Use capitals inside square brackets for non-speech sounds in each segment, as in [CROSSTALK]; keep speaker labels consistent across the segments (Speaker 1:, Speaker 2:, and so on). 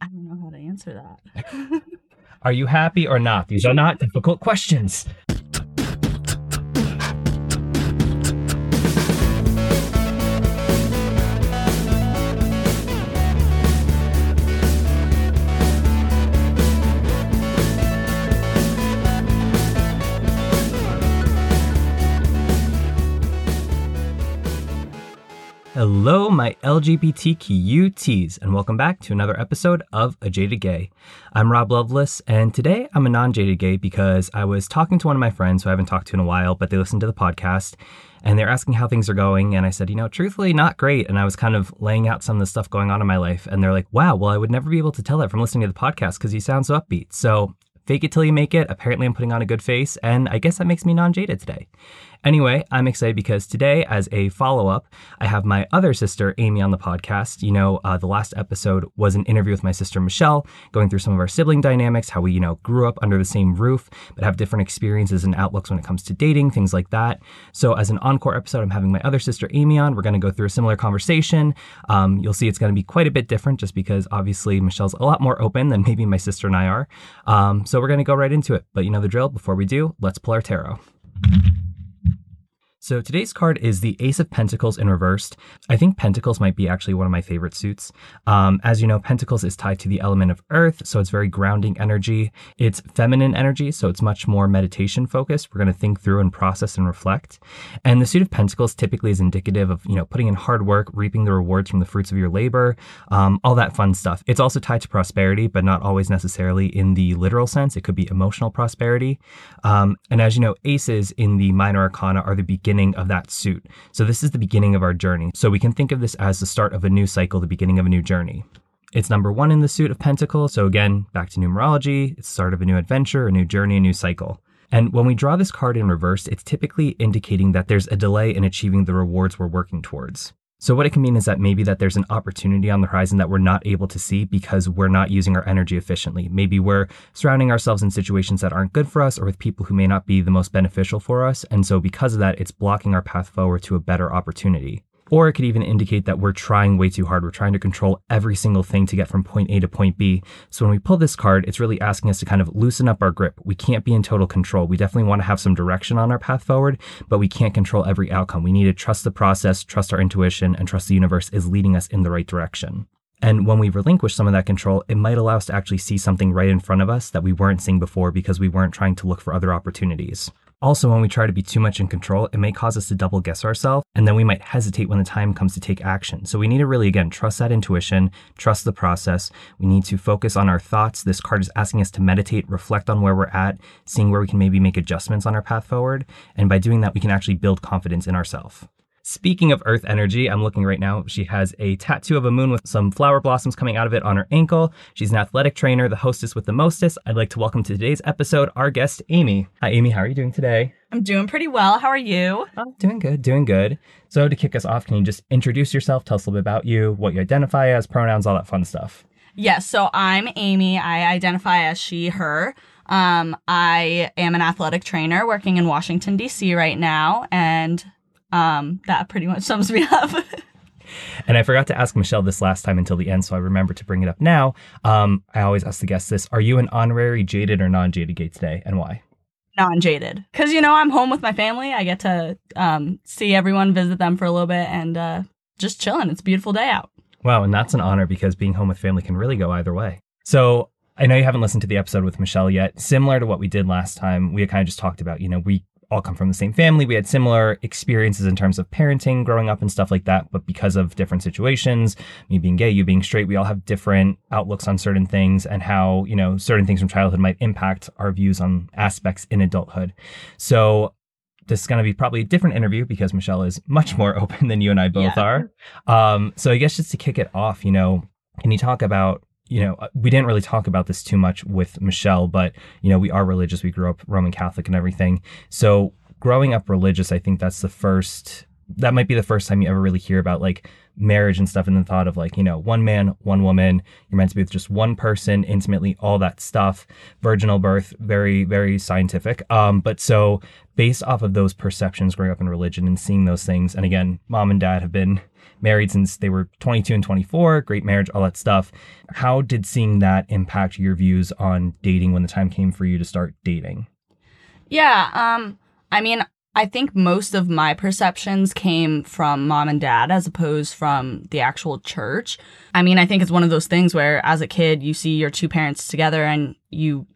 Speaker 1: I don't know how to answer that.
Speaker 2: Are you happy or not? These are not difficult questions. Hello, my LGBTQTs, and welcome back to another episode of A Jaded Gay. I'm Rob Loveless, and today I'm a non jaded gay because I was talking to one of my friends who I haven't talked to in a while, but they listened to the podcast, and they're asking how things are going. And I said, you know, truthfully, not great. And I was kind of laying out some of the stuff going on in my life, and they're like, wow, well, I would never be able to tell that from listening to the podcast because you sound so upbeat. So fake it till you make it. Apparently, I'm putting on a good face, and I guess that makes me non jaded today. Anyway, I'm excited because today, as a follow up, I have my other sister, Amy, on the podcast. You know, uh, the last episode was an interview with my sister, Michelle, going through some of our sibling dynamics, how we, you know, grew up under the same roof, but have different experiences and outlooks when it comes to dating, things like that. So, as an encore episode, I'm having my other sister, Amy, on. We're going to go through a similar conversation. Um, you'll see it's going to be quite a bit different just because obviously Michelle's a lot more open than maybe my sister and I are. Um, so, we're going to go right into it. But you know the drill. Before we do, let's pull our tarot. So today's card is the Ace of Pentacles in reversed. I think Pentacles might be actually one of my favorite suits. Um, as you know, Pentacles is tied to the element of Earth, so it's very grounding energy. It's feminine energy, so it's much more meditation focused. We're going to think through and process and reflect. And the suit of Pentacles typically is indicative of you know putting in hard work, reaping the rewards from the fruits of your labor, um, all that fun stuff. It's also tied to prosperity, but not always necessarily in the literal sense. It could be emotional prosperity. Um, and as you know, aces in the minor arcana are the beginning beginning of that suit. So this is the beginning of our journey. So we can think of this as the start of a new cycle, the beginning of a new journey. It's number one in the suit of Pentacles. So again, back to numerology, it's the start of a new adventure, a new journey, a new cycle. And when we draw this card in reverse, it's typically indicating that there's a delay in achieving the rewards we're working towards. So what it can mean is that maybe that there's an opportunity on the horizon that we're not able to see because we're not using our energy efficiently. Maybe we're surrounding ourselves in situations that aren't good for us or with people who may not be the most beneficial for us. And so because of that, it's blocking our path forward to a better opportunity. Or it could even indicate that we're trying way too hard. We're trying to control every single thing to get from point A to point B. So when we pull this card, it's really asking us to kind of loosen up our grip. We can't be in total control. We definitely want to have some direction on our path forward, but we can't control every outcome. We need to trust the process, trust our intuition, and trust the universe is leading us in the right direction. And when we relinquish some of that control, it might allow us to actually see something right in front of us that we weren't seeing before because we weren't trying to look for other opportunities. Also, when we try to be too much in control, it may cause us to double guess ourselves, and then we might hesitate when the time comes to take action. So we need to really, again, trust that intuition, trust the process. We need to focus on our thoughts. This card is asking us to meditate, reflect on where we're at, seeing where we can maybe make adjustments on our path forward. And by doing that, we can actually build confidence in ourselves. Speaking of earth energy, I'm looking right now. She has a tattoo of a moon with some flower blossoms coming out of it on her ankle. She's an athletic trainer, the hostess with the mostest. I'd like to welcome to today's episode our guest, Amy. Hi, Amy. How are you doing today?
Speaker 1: I'm doing pretty well. How are you?
Speaker 2: Oh, doing good, doing good. So, to kick us off, can you just introduce yourself? Tell us a little bit about you, what you identify as, pronouns, all that fun stuff.
Speaker 1: Yes, so I'm Amy. I identify as she, her. Um, I am an athletic trainer working in Washington, D.C. right now, and um, that pretty much sums me up. [LAUGHS]
Speaker 2: And I forgot to ask Michelle this last time until the end, so I remember to bring it up now. Um, I always ask the guests this Are you an honorary jaded or non jaded gay today, and why?
Speaker 1: Non jaded. Because, you know, I'm home with my family. I get to um, see everyone, visit them for a little bit, and uh, just chilling. It's a beautiful day out.
Speaker 2: Wow, and that's an honor because being home with family can really go either way. So I know you haven't listened to the episode with Michelle yet. Similar to what we did last time, we kind of just talked about, you know, we all come from the same family. We had similar experiences in terms of parenting, growing up, and stuff like that. But because of different situations, me being gay, you being straight, we all have different outlooks on certain things and how, you know, certain things from childhood might impact our views on aspects in adulthood. So this is going to be probably a different interview because Michelle is much more [LAUGHS] open than you and I both yeah. are. Um, so I guess just to kick it off, you know, can you talk about you know, we didn't really talk about this too much with Michelle, but, you know, we are religious. We grew up Roman Catholic and everything. So growing up religious, I think that's the first, that might be the first time you ever really hear about like marriage and stuff and the thought of like, you know, one man, one woman, you're meant to be with just one person intimately, all that stuff, virginal birth, very, very scientific. Um, but so based off of those perceptions growing up in religion and seeing those things, and again, mom and dad have been married since they were 22 and 24, great marriage, all that stuff. How did seeing that impact your views on dating when the time came for you to start dating?
Speaker 1: Yeah, um, I mean, I think most of my perceptions came from mom and dad as opposed from the actual church. I mean, I think it's one of those things where as a kid, you see your two parents together and you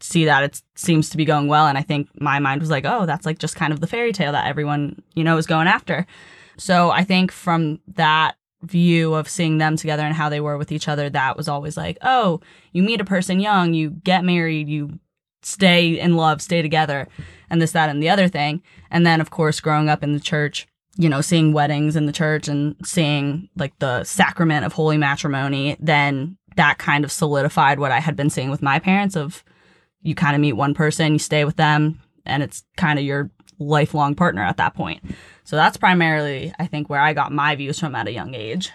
Speaker 1: see that it seems to be going well. And I think my mind was like, oh, that's like just kind of the fairy tale that everyone, you know, is going after. So I think from that view of seeing them together and how they were with each other, that was always like, oh, you meet a person young, you get married, you stay in love, stay together, and this, that, and the other thing. And then, of course, growing up in the church, you know, seeing weddings in the church and seeing like the sacrament of holy matrimony, then that kind of solidified what I had been seeing with my parents of you kind of meet one person, you stay with them, and it's kind of your lifelong partner at that point. So that's primarily, I think, where I got my views from at a young age.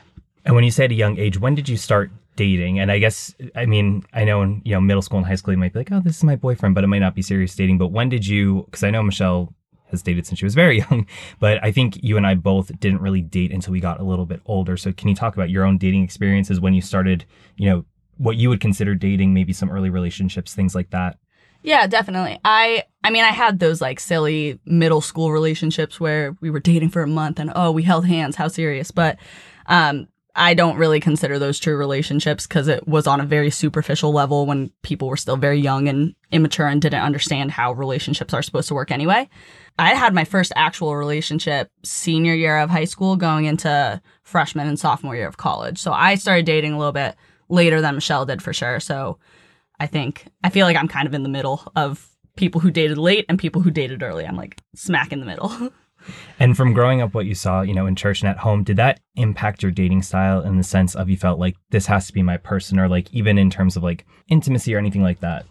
Speaker 2: And when you say at a young age, when did you start dating? And I guess, I mean, I know in you know middle school and high school, you might be like, oh, this is my boyfriend, but it might not be serious dating. But when did you? Because I know Michelle has dated since she was very [LAUGHS] young, but I think you and I both didn't really date until we got a little bit older. So can you talk about your own dating experiences when you started, you know, what you would consider dating, maybe some early relationships, things like that?
Speaker 1: Yeah, definitely. I I mean, I had those like silly middle school relationships where we were dating for a month and oh, we held hands, how serious. But um I don't really consider those true relationships because it was on a very superficial level when people were still very young and immature and didn't understand how relationships are supposed to work anyway. I had my first actual relationship senior year of high school going into freshman and sophomore year of college. So I started dating a little bit later than Michelle did for sure. So I think I feel like I'm kind of in the middle of people who dated late and people who dated early. I'm like smack in the middle. [LAUGHS]
Speaker 2: and from growing up, what you saw, you know, in church and at home, did that impact your dating style in the sense of you felt like this has to be my person, or like even in terms of like intimacy or anything like that?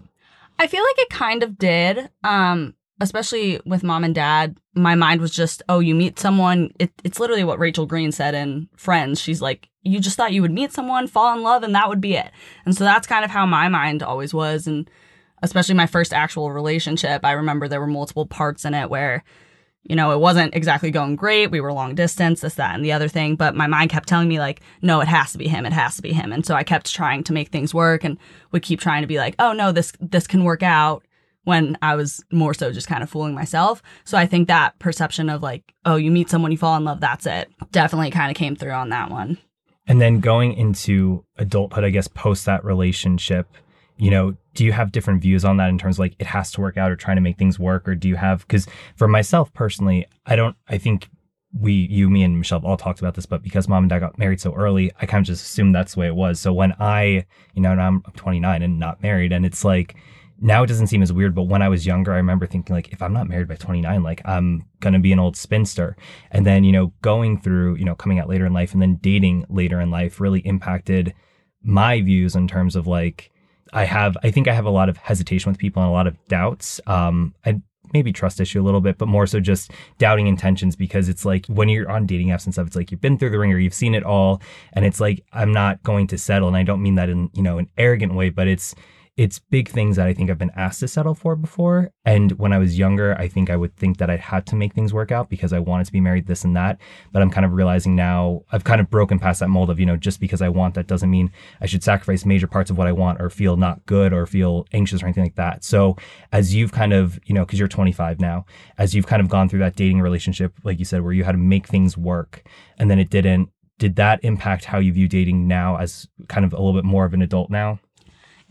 Speaker 1: I feel like it kind of did. Um, especially with mom and dad, my mind was just, oh, you meet someone. It, it's literally what Rachel Green said in Friends. She's like, you just thought you would meet someone, fall in love, and that would be it. And so that's kind of how my mind always was. And especially my first actual relationship, I remember there were multiple parts in it where, you know, it wasn't exactly going great. We were long distance, this, that, and the other thing. But my mind kept telling me, like, no, it has to be him. It has to be him. And so I kept trying to make things work and would keep trying to be like, oh, no, this, this can work out when I was more so just kind of fooling myself. So I think that perception of like, oh, you meet someone, you fall in love, that's it, definitely kind of came through on that one.
Speaker 2: And then going into adulthood, I guess post that relationship, you know, do you have different views on that in terms of like it has to work out or trying to make things work? Or do you have, because for myself personally, I don't, I think we, you, me, and Michelle all talked about this, but because mom and dad got married so early, I kind of just assumed that's the way it was. So when I, you know, and I'm 29 and not married, and it's like, now it doesn't seem as weird, but when I was younger, I remember thinking like, if I'm not married by 29, like I'm gonna be an old spinster. And then, you know, going through, you know, coming out later in life and then dating later in life really impacted my views in terms of like, I have, I think I have a lot of hesitation with people and a lot of doubts. Um, I maybe trust issue a little bit, but more so just doubting intentions because it's like when you're on dating apps and stuff, it's like you've been through the ringer, you've seen it all, and it's like I'm not going to settle. And I don't mean that in you know an arrogant way, but it's it's big things that I think I've been asked to settle for before. And when I was younger, I think I would think that I had to make things work out because I wanted to be married, this and that. But I'm kind of realizing now I've kind of broken past that mold of, you know, just because I want that doesn't mean I should sacrifice major parts of what I want or feel not good or feel anxious or anything like that. So as you've kind of, you know, because you're 25 now, as you've kind of gone through that dating relationship, like you said, where you had to make things work and then it didn't, did that impact how you view dating now as kind of a little bit more of an adult now?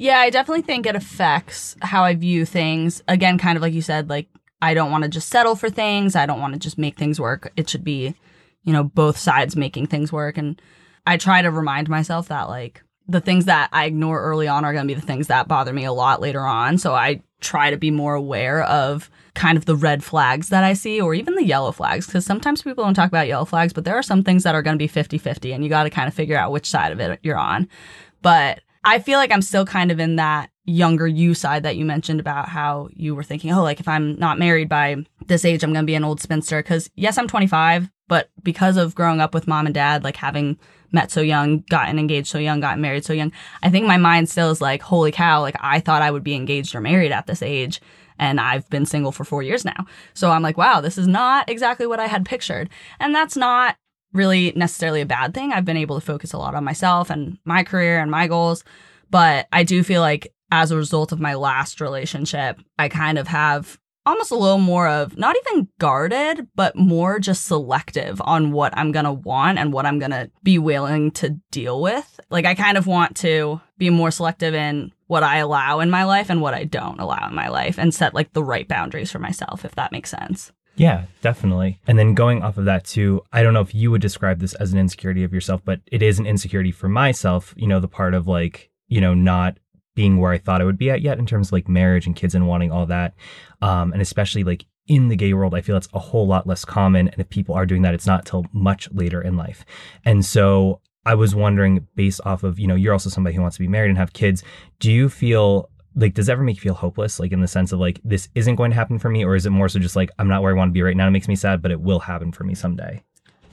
Speaker 1: Yeah, I definitely think it affects how I view things. Again, kind of like you said, like I don't want to just settle for things. I don't want to just make things work. It should be, you know, both sides making things work. And I try to remind myself that like the things that I ignore early on are going to be the things that bother me a lot later on. So I try to be more aware of kind of the red flags that I see or even the yellow flags because sometimes people don't talk about yellow flags, but there are some things that are going to be 50 50 and you got to kind of figure out which side of it you're on. But I feel like I'm still kind of in that younger you side that you mentioned about how you were thinking, oh, like if I'm not married by this age, I'm going to be an old spinster. Cause yes, I'm 25, but because of growing up with mom and dad, like having met so young, gotten engaged so young, gotten married so young, I think my mind still is like, holy cow, like I thought I would be engaged or married at this age. And I've been single for four years now. So I'm like, wow, this is not exactly what I had pictured. And that's not really necessarily a bad thing. I've been able to focus a lot on myself and my career and my goals. But I do feel like as a result of my last relationship, I kind of have almost a little more of not even guarded, but more just selective on what I'm going to want and what I'm going to be willing to deal with. Like, I kind of want to be more selective in what I allow in my life and what I don't allow in my life and set like the right boundaries for myself, if that makes sense.
Speaker 2: Yeah, definitely. And then going off of that too, I don't know if you would describe this as an insecurity of yourself, but it is an insecurity for myself, you know, the part of like, you know, not being where I thought I would be at yet in terms of like marriage and kids and wanting all that. Um, and especially like in the gay world, I feel it's a whole lot less common. And if people are doing that, it's not till much later in life. And so I was wondering, based off of, you know, you're also somebody who wants to be married and have kids. Do you feel like, does that ever make you feel hopeless? Like, in the sense of like, this isn't going to happen for me? Or is it more so just like, I'm not where I want to be right now? It makes me sad, but it will happen for me someday?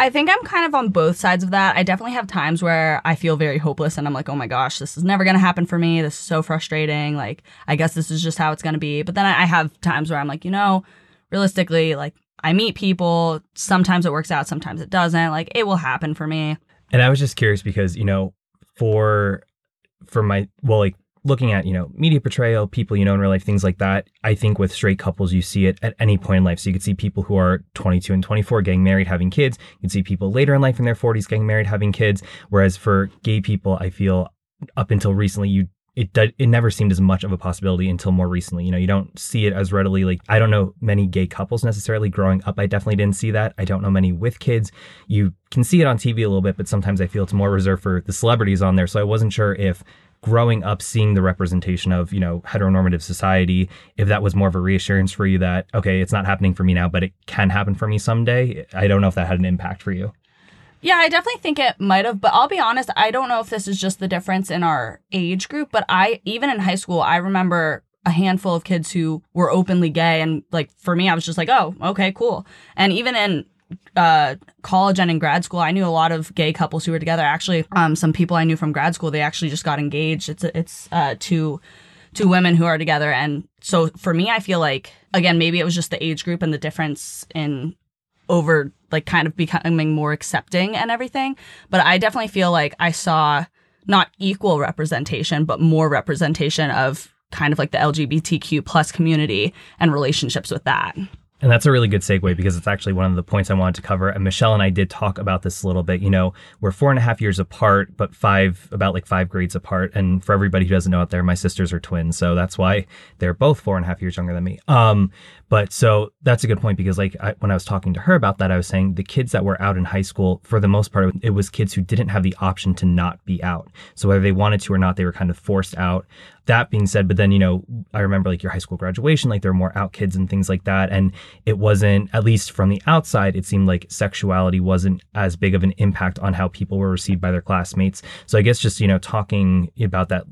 Speaker 1: I think I'm kind of on both sides of that. I definitely have times where I feel very hopeless and I'm like, oh my gosh, this is never going to happen for me. This is so frustrating. Like, I guess this is just how it's going to be. But then I have times where I'm like, you know, realistically, like, I meet people. Sometimes it works out, sometimes it doesn't. Like, it will happen for me.
Speaker 2: And I was just curious because, you know, for for my well, like looking at, you know, media portrayal, people you know in real life, things like that, I think with straight couples, you see it at any point in life. So you could see people who are 22 and 24 getting married, having kids. You can see people later in life in their 40s getting married, having kids. Whereas for gay people, I feel up until recently, you it did, it never seemed as much of a possibility until more recently. You know, you don't see it as readily. Like I don't know many gay couples necessarily growing up. I definitely didn't see that. I don't know many with kids. You can see it on TV a little bit, but sometimes I feel it's more reserved for the celebrities on there. So I wasn't sure if growing up seeing the representation of you know heteronormative society if that was more of a reassurance for you that okay it's not happening for me now but it can happen for me someday i don't know if that had an impact for you.
Speaker 1: Yeah i definitely think it might have but i'll be honest i don't know if this is just the difference in our age group but i even in high school i remember a handful of kids who were openly gay and like for me i was just like oh okay cool. And even in uh, college and in grad school, I knew a lot of gay couples who were together. Actually, um, some people I knew from grad school, they actually just got engaged. It's it's uh, two two women who are together, and so for me, I feel like again maybe it was just the age group and the difference in over like kind of becoming more accepting and everything. But I definitely feel like I saw not equal representation, but more representation of kind of like the LGBTQ plus community and relationships with that.
Speaker 2: And that's a really good segue because it's actually one of the points I wanted to cover. And Michelle and I did talk about this a little bit. You know, we're four and a half years apart, but five, about like five grades apart. And for everybody who doesn't know out there, my sisters are twins. So that's why they're both four and a half years younger than me. Um, but so that's a good point because, like, I, when I was talking to her about that, I was saying the kids that were out in high school, for the most part, it was kids who didn't have the option to not be out. So whether they wanted to or not, they were kind of forced out. That being said, but then, you know, I remember like your high school graduation, like there were more out kids and things like that. And it wasn't, at least from the outside, it seemed like sexuality wasn't as big of an impact on how people were received by their classmates. So I guess just, you know, talking about that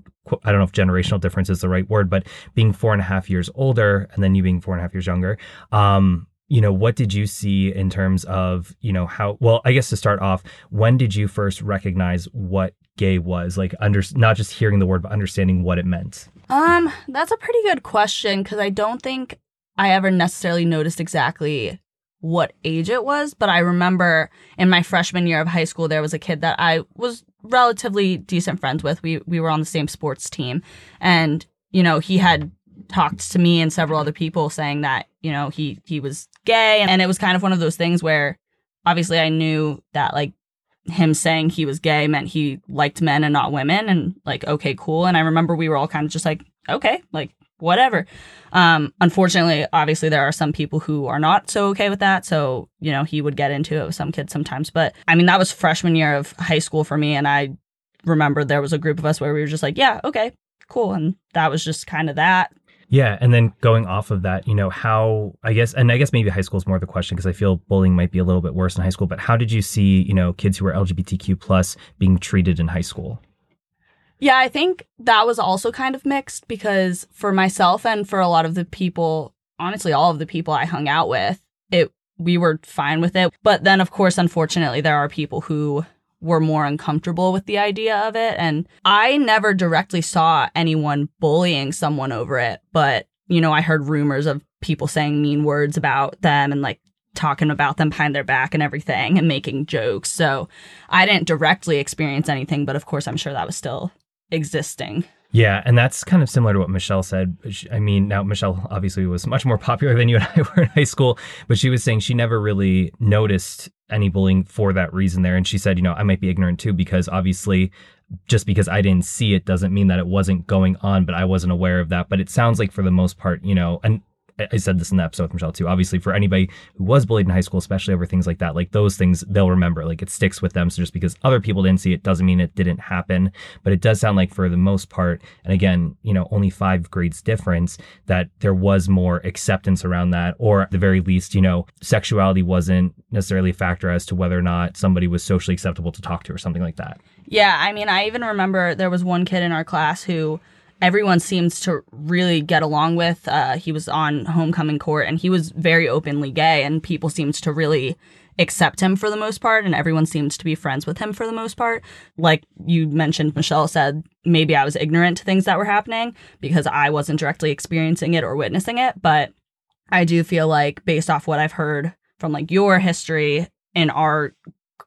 Speaker 2: I don't know if generational difference is the right word, but being four and a half years older and then you being four and a half years younger, um, you know, what did you see in terms of, you know, how, well, I guess to start off, when did you first recognize what gay was? Like, under, not just hearing the word, but understanding what it meant?
Speaker 1: Um, that's a pretty good question because I don't think I ever necessarily noticed exactly what age it was, but I remember in my freshman year of high school, there was a kid that I was relatively decent friends with. We we were on the same sports team, and you know he had talked to me and several other people saying that you know he he was gay, and it was kind of one of those things where obviously I knew that like him saying he was gay meant he liked men and not women, and like okay, cool. And I remember we were all kind of just like okay, like whatever. Um, unfortunately, obviously, there are some people who are not so okay with that. So, you know, he would get into it with some kids sometimes. But I mean, that was freshman year of high school for me. And I remember there was a group of us where we were just like, yeah, okay, cool. And that was just kind of that.
Speaker 2: Yeah, and then going off of that, you know, how I guess, and I guess maybe high school is more the question because I feel bullying might be a little bit worse in high school. But how did you see, you know, kids who are LGBTQ plus being treated in high school?
Speaker 1: Yeah, I think that was also kind of mixed because for myself and for a lot of the people, honestly, all of the people I hung out with, it we were fine with it. But then of course, unfortunately, there are people who were more uncomfortable with the idea of it and I never directly saw anyone bullying someone over it, but you know, I heard rumors of people saying mean words about them and like talking about them behind their back and everything and making jokes. So I didn't directly experience anything, but of course, I'm sure that was still existing.
Speaker 2: Yeah, and that's kind of similar to what Michelle said. I mean, now Michelle obviously was much more popular than you and I [LAUGHS] were in high school, but she was saying she never really noticed any bullying for that reason there. And she said, you know, I might be ignorant too, because obviously just because I didn't see it doesn't mean that it wasn't going on, but I wasn't aware of that. But it sounds like for the most part, you know, and I said this in the episode with Michelle too. Obviously, for anybody who was bullied in high school, especially over things like that, like those things they'll remember. Like it sticks with them. So just because other people didn't see it doesn't mean it didn't happen. But it does sound like for the most part, and again, you know, only five grades difference, that there was more acceptance around that, or at the very least, you know, sexuality wasn't necessarily a factor as to whether or not somebody was socially acceptable to talk to or something like that.
Speaker 1: Yeah, I mean, I even remember there was one kid in our class who everyone seems to really get along with. Uh, he was on homecoming court and he was very openly gay, and people seemed to really accept him for the most part, and everyone seems to be friends with him for the most part. Like you mentioned, Michelle said, maybe I was ignorant to things that were happening because I wasn't directly experiencing it or witnessing it, but I do feel like based off what I've heard from like your history in our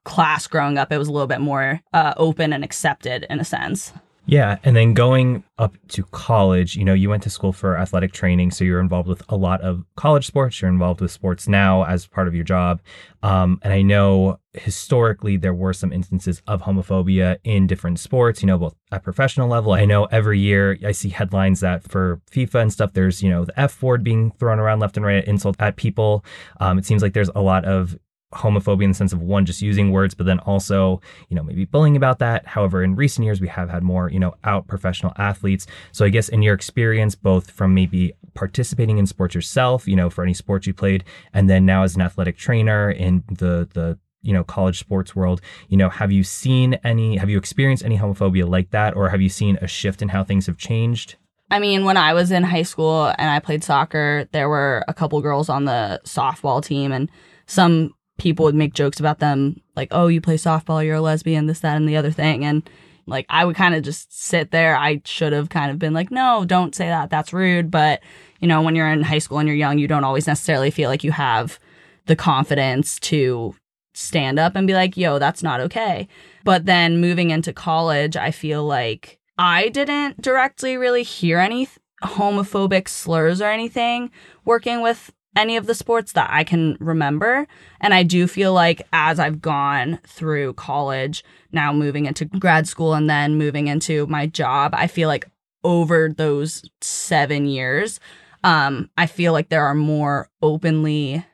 Speaker 1: class growing up, it was a little bit more uh, open and accepted in a sense.
Speaker 2: Yeah, and then going up to college, you know, you went to school for athletic training, so you're involved with a lot of college sports. You're involved with sports now as part of your job, um, and I know historically there were some instances of homophobia in different sports. You know, both at professional level. I know every year I see headlines that for FIFA and stuff, there's you know the F word being thrown around left and right, insult at people. Um, it seems like there's a lot of homophobia in the sense of one just using words but then also you know maybe bullying about that. However in recent years we have had more you know out professional athletes. So i guess in your experience both from maybe participating in sports yourself you know for any sports you played and then now as an athletic trainer in the the you know college sports world you know have you seen any have you experienced any homophobia like that? Or have you seen a shift in how things have changed?
Speaker 1: I mean, when I was in high school and I played soccer, there were a couple girls on the softball team and some people would make jokes about them, like, oh, you play softball, you're a lesbian, this, that, and the other thing. And like, I would kind of just sit there. I should have kind of been like, no, don't say that. That's rude. But, you know, when you're in high school and you're young, you don't always necessarily feel like you have the confidence to stand up and be like, yo, that's not okay. But then moving into college, I feel like I didn't directly really hear any homophobic slurs or anything working with any of the sports that I can remember. And I do feel like as I've gone through college, now moving into grad school and then moving into my job, I feel like over those seven years, um, I feel like there are more openly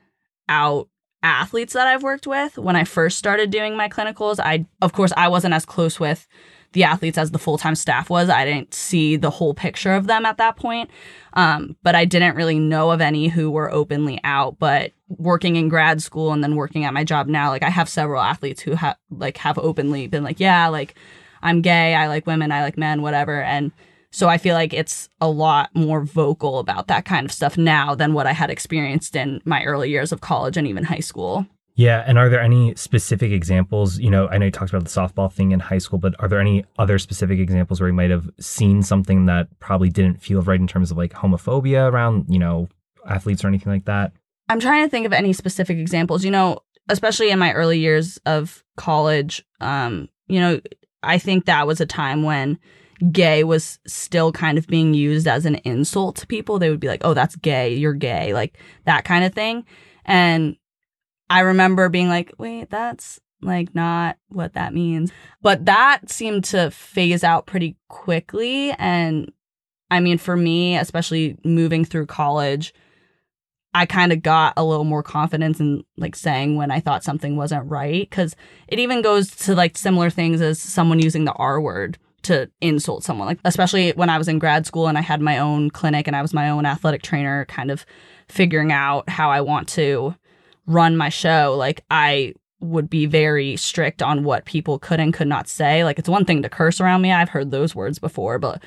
Speaker 1: out athletes that I've worked with. When I first started doing my clinicals, I, of course, I wasn't as close with the athletes as the full time staff was. I didn't see the whole picture of them at that point. Um, but I didn't really know of any who were openly out. But working in grad school and then working at my job now, like I have several athletes who have like have openly been like, yeah, like I'm gay, I like women, I like men, whatever. And so I feel like it's a lot more vocal about that kind of stuff now than what I had experienced in my early years of college and even high school.
Speaker 2: Yeah, and are there any specific examples? You know, I know you talked about the softball thing in high school, but are there any other specific examples where you might have seen something that probably didn't feel right in terms of like homophobia around, you know, athletes or anything like that?
Speaker 1: I'm trying to think of any specific examples. You know, especially in my early years of college, um, you know, I think that was a time when gay was still kind of being used as an insult to people. They would be like, "Oh, that's gay. You're gay." Like that kind of thing. And I remember being like, wait, that's like not what that means. But that seemed to phase out pretty quickly. And I mean, for me, especially moving through college, I kind of got a little more confidence in like saying when I thought something wasn't right. Cause it even goes to like similar things as someone using the R word to insult someone. Like, especially when I was in grad school and I had my own clinic and I was my own athletic trainer, kind of figuring out how I want to run my show, like I would be very strict on what people could and could not say. Like it's one thing to curse around me. I've heard those words before, but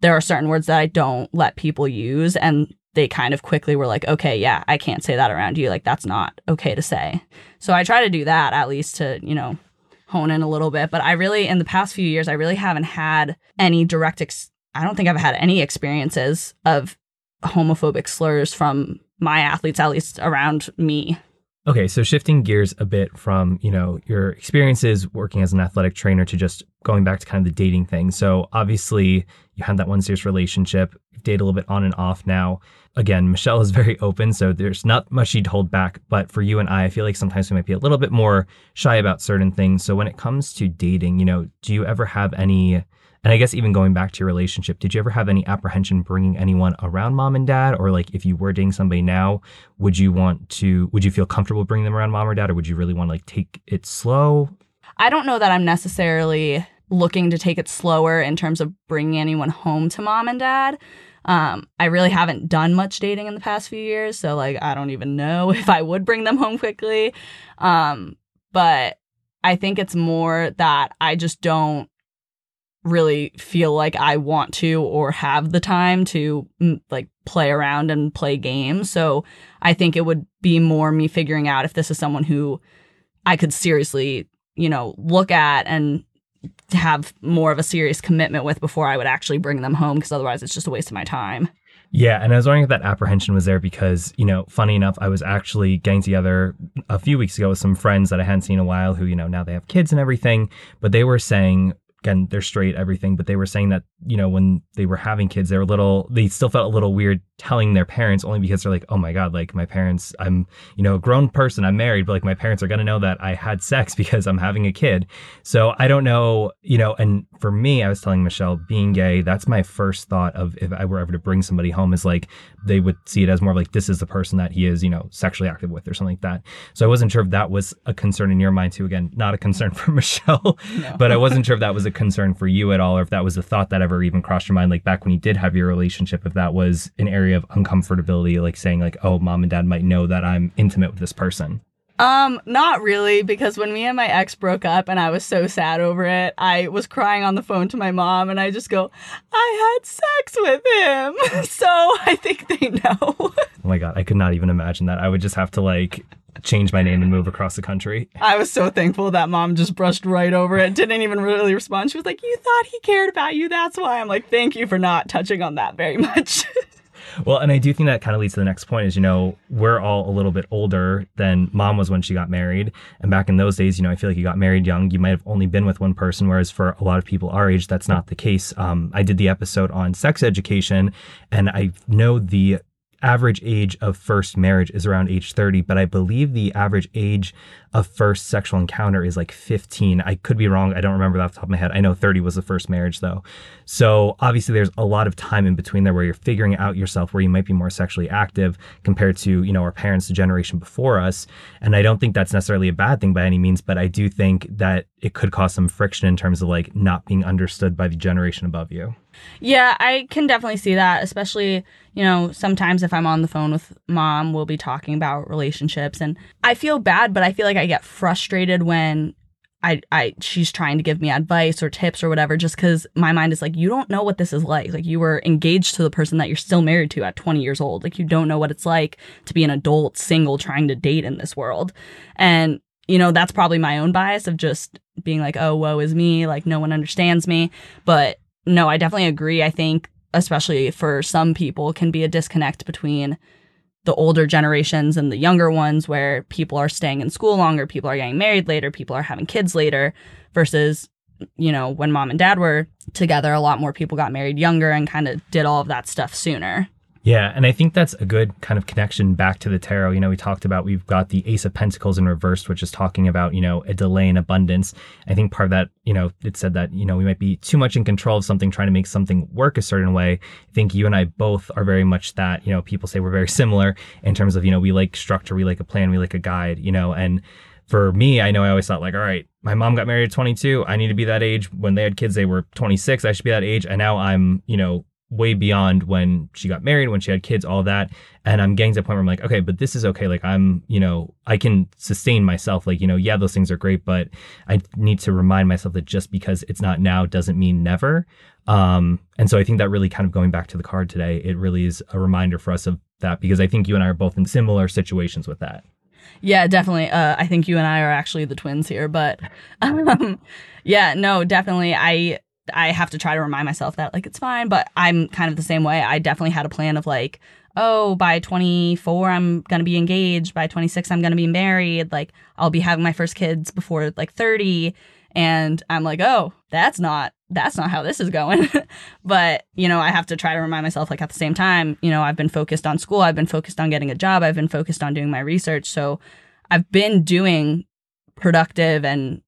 Speaker 1: there are certain words that I don't let people use and they kind of quickly were like, "Okay, yeah, I can't say that around you. Like that's not okay to say." So I try to do that at least to, you know, hone in a little bit, but I really in the past few years I really haven't had any direct ex- I don't think I've had any experiences of homophobic slurs from my athletes at least around me
Speaker 2: Okay, so shifting gears a bit from, you know, your experiences working as an athletic trainer to just going back to kind of the dating thing. So obviously you had that one serious relationship, date a little bit on and off now. Again, Michelle is [LAUGHS] very open, so there's not much she'd hold back. But for you and I, I feel like sometimes we might be a little bit more shy about certain things. So when it comes to dating, you know, do you ever have any and I guess even going back to your relationship, did you ever have any apprehension bringing anyone around mom and dad? Or like if you were dating somebody now, would you want to, would you feel comfortable bringing them around mom or dad? Or would you really want to like take it slow?
Speaker 1: I don't know that I'm necessarily looking to take it slower in terms of bringing anyone home to mom and dad. Um, I really haven't done much dating in the past few years, so like I don't even know [LAUGHS] if I would bring them home quickly. Um, but I think it's more that I just don't really feel like I want to or have the time to mm, like play around and play games. So I think it would be more me figuring out if this is someone who I could seriously, you know, look at and have more of a serious commitment with before I would actually bring them home because otherwise it's just a waste of my time.
Speaker 2: Yeah, and I was wondering if that apprehension was there because, you know, funny enough, I was actually getting together a few weeks ago with some friends that I hadn't seen in a while who, you know, now they have kids and everything, but they were saying again, they're straight, everything, but they were saying that, you know, when they were having kids, they were a little, they still felt a little weird telling their parents only because they're like, oh my God, like my parents, I'm, you know, a grown person, I'm married, but like my parents are going to know that I had sex [LAUGHS] because I'm having a kid. So I don't know, you know, and for me, I was telling Michelle, being gay, that's my first thought of if I were ever to bring somebody home is like, they would see it as more like this is the person that he is, you know, sexually active with or something like that. So I wasn't sure if that was a concern in your mind too. Again, not a concern [LAUGHS] for Michelle, no. but I wasn't sure if that was a concern for you at all, or if that was a thought that ever even crossed your mind, like back when you did have your relationship, if that was an area of uncomfortability, like saying like, oh, mom and dad might know that I'm intimate with this person.
Speaker 1: Um, not really, because when me and my ex broke up and I was so sad over it, I was crying on the phone to my mom and I just go, I had sex with him. [LAUGHS] so I think they know. [LAUGHS] oh
Speaker 2: my god, I could not even imagine that. I would just have to like change my name and move across the country.
Speaker 1: I was so thankful that mom just brushed right over it, didn't even really respond. She was like, You thought he cared about you, that's why. I'm like, Thank you for not touching on that very [LAUGHS] much.
Speaker 2: Well, and I do think that kind of leads to the next point is, you know, we're all a little bit older than mom was when she got married. And back in those days, you know, I feel like you got married young. You might have only been with one person, whereas for a lot of people our age, that's not the case. Um, I did the episode on sex education, and I know the average age of first marriage is around age 30, but I believe the average age of first sexual encounter is like 15. I could be wrong. I don't remember that off the top of my head. I know 30 was the first marriage though. So obviously there's a lot of time in between there where you're figuring out yourself where you might be more sexually active compared to, you know, our parents, the generation before us. And I don't think that's necessarily a bad thing by any means, but I do think that it could cause some friction in terms of like not being understood by the generation above you.
Speaker 1: Yeah, I can definitely see that, especially, you know, sometimes if I'm on the phone with mom, we'll be talking about relationships and I feel bad, but I feel like I get frustrated when I, I she's trying to give me advice or tips or whatever just because my mind is like you don't know what this is like. Like you were engaged to the person that you're still married to at 20 years old. Like you don't know what it's like to be an adult single trying to date in this world. And you know that's probably my own bias of just being like oh woe is me. Like no one understands me. But no i definitely agree i think especially for some people can be a disconnect between the older generations and the younger ones where people are staying in school longer, people are getting married later, people are having kids later versus you know, when mom and dad were together, a lot more people got married younger and kind of did all of that stuff sooner.
Speaker 2: Yeah, and I think that's a good kind of connection back to the tarot. You know, we talked about we've got the Ace of Pentacles in reverse, which is talking about, you know, a delay in abundance. I think part of that, you know, it said that, you know, we might be too much in control of something, trying to make something work a certain way. I think you and I both are very much that, you know, people say we're very [LAUGHS] similar in terms of, you know, we like structure, we like a plan, we like a guide, you know, and for me, I know I always thought like, all right, my mom got married at 22. I need to be that age. When they had kids, they were 26. I should be that age. And now I'm, you know, way beyond when she got married, when she had kids, all that. And I'm getting to the point where I'm like, okay, but this is okay. Like I'm, you know, I can sustain myself. Like, you know, yeah, those things are great, but I need to remind myself that just because it's not now doesn't mean never. Um, and so I think that really kind of going back to the card today, it really is a reminder for us of that because I think you and I are both in similar situations with that.
Speaker 1: Yeah, definitely. Uh, I think you and I are actually the twins here, but [LAUGHS] um, yeah, no, definitely. I I have to try to remind myself that like it's fine, but I'm kind of the same way. I definitely had a plan of like, oh, by 24, I'm going to be engaged. By 26, I'm going to be married. Like, I'll be having my first kids before like 30. And I'm like, oh, that's not that's not how this is going. [LAUGHS] but, you know, I have to try to remind myself, like, at the same time, you know, I've been focused on school, I've been focused on getting a job, I've been focused on doing my research. So I've been doing productive and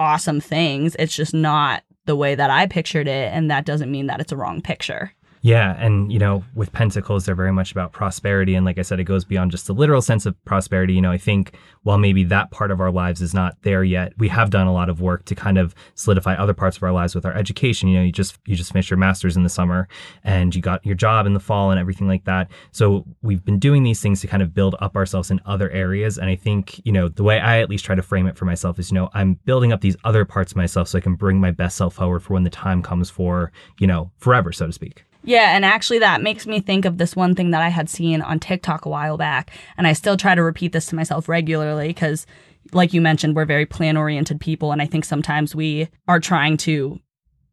Speaker 1: awesome things. It's just not the way that I pictured it. And that doesn't mean that it's a wrong picture.
Speaker 2: Yeah, and you know, with pentacles, they're very much about prosperity, and like I said, it goes beyond just the literal sense of prosperity. You know, I think while maybe that part of our lives is not there yet, we have done a lot of work to kind of solidify other parts of our lives with our education. You know, you just you just finished your master's in the summer, and you got your job in the fall, and everything like that. So we've been doing these things to kind of build up ourselves in other areas, and I think you know the way I at least try to frame it for myself is, you know, I'm building up these other parts of myself so I can bring my best self forward for when the time comes for you know forever, so to speak.
Speaker 1: Yeah, and actually, that makes me think of this one thing that I had seen on TikTok a while back. And I still try to repeat this to myself regularly because, like you mentioned, we're very plan oriented people. And I think sometimes we are trying to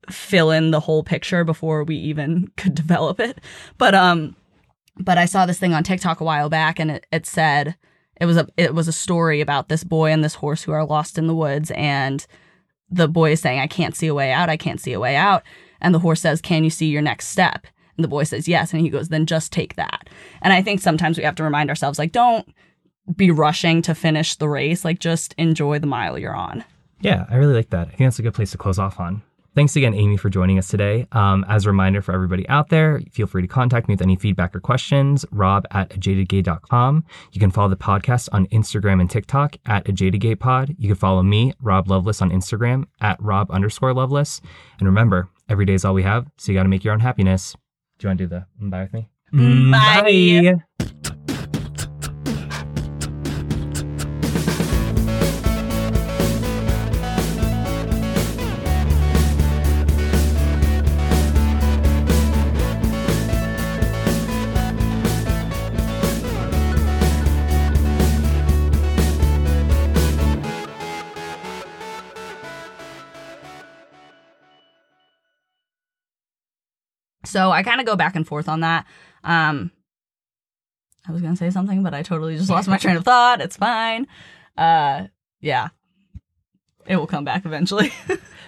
Speaker 1: fill in the whole picture before we even [LAUGHS] could develop it. But, um, but I saw this thing on TikTok a while back and it, it said, it was a it was a story about this boy and this horse who are lost in the woods and the boy is saying I can't see a way out I can't see a way out and the horse says, Can you see your next step? And the boy says, Yes. And he goes, Then just take that. And I think sometimes we have to remind ourselves, like, don't be rushing to finish the race. Like, just enjoy the mile you're on.
Speaker 2: Yeah, I really like that. I think that's a good place to close off on. Thanks again, Amy, for joining us today. Um, as a reminder for everybody out there, feel free to contact me with any feedback or questions, rob at ajadedgay.com. You can follow the podcast on Instagram and TikTok at ajadedgaypod. You can follow me, Rob Loveless, on Instagram at rob underscore Loveless. And remember, every day is all we have, so you got to make your own happiness. Do you want to do the mm, bye with me?
Speaker 1: Mm, bye.
Speaker 2: bye.
Speaker 1: So I kind of go back and forth on that. Um, I was gonna say something, but I totally just lost my train of thought. It's fine. Uh, yeah, it will come back eventually. [LAUGHS]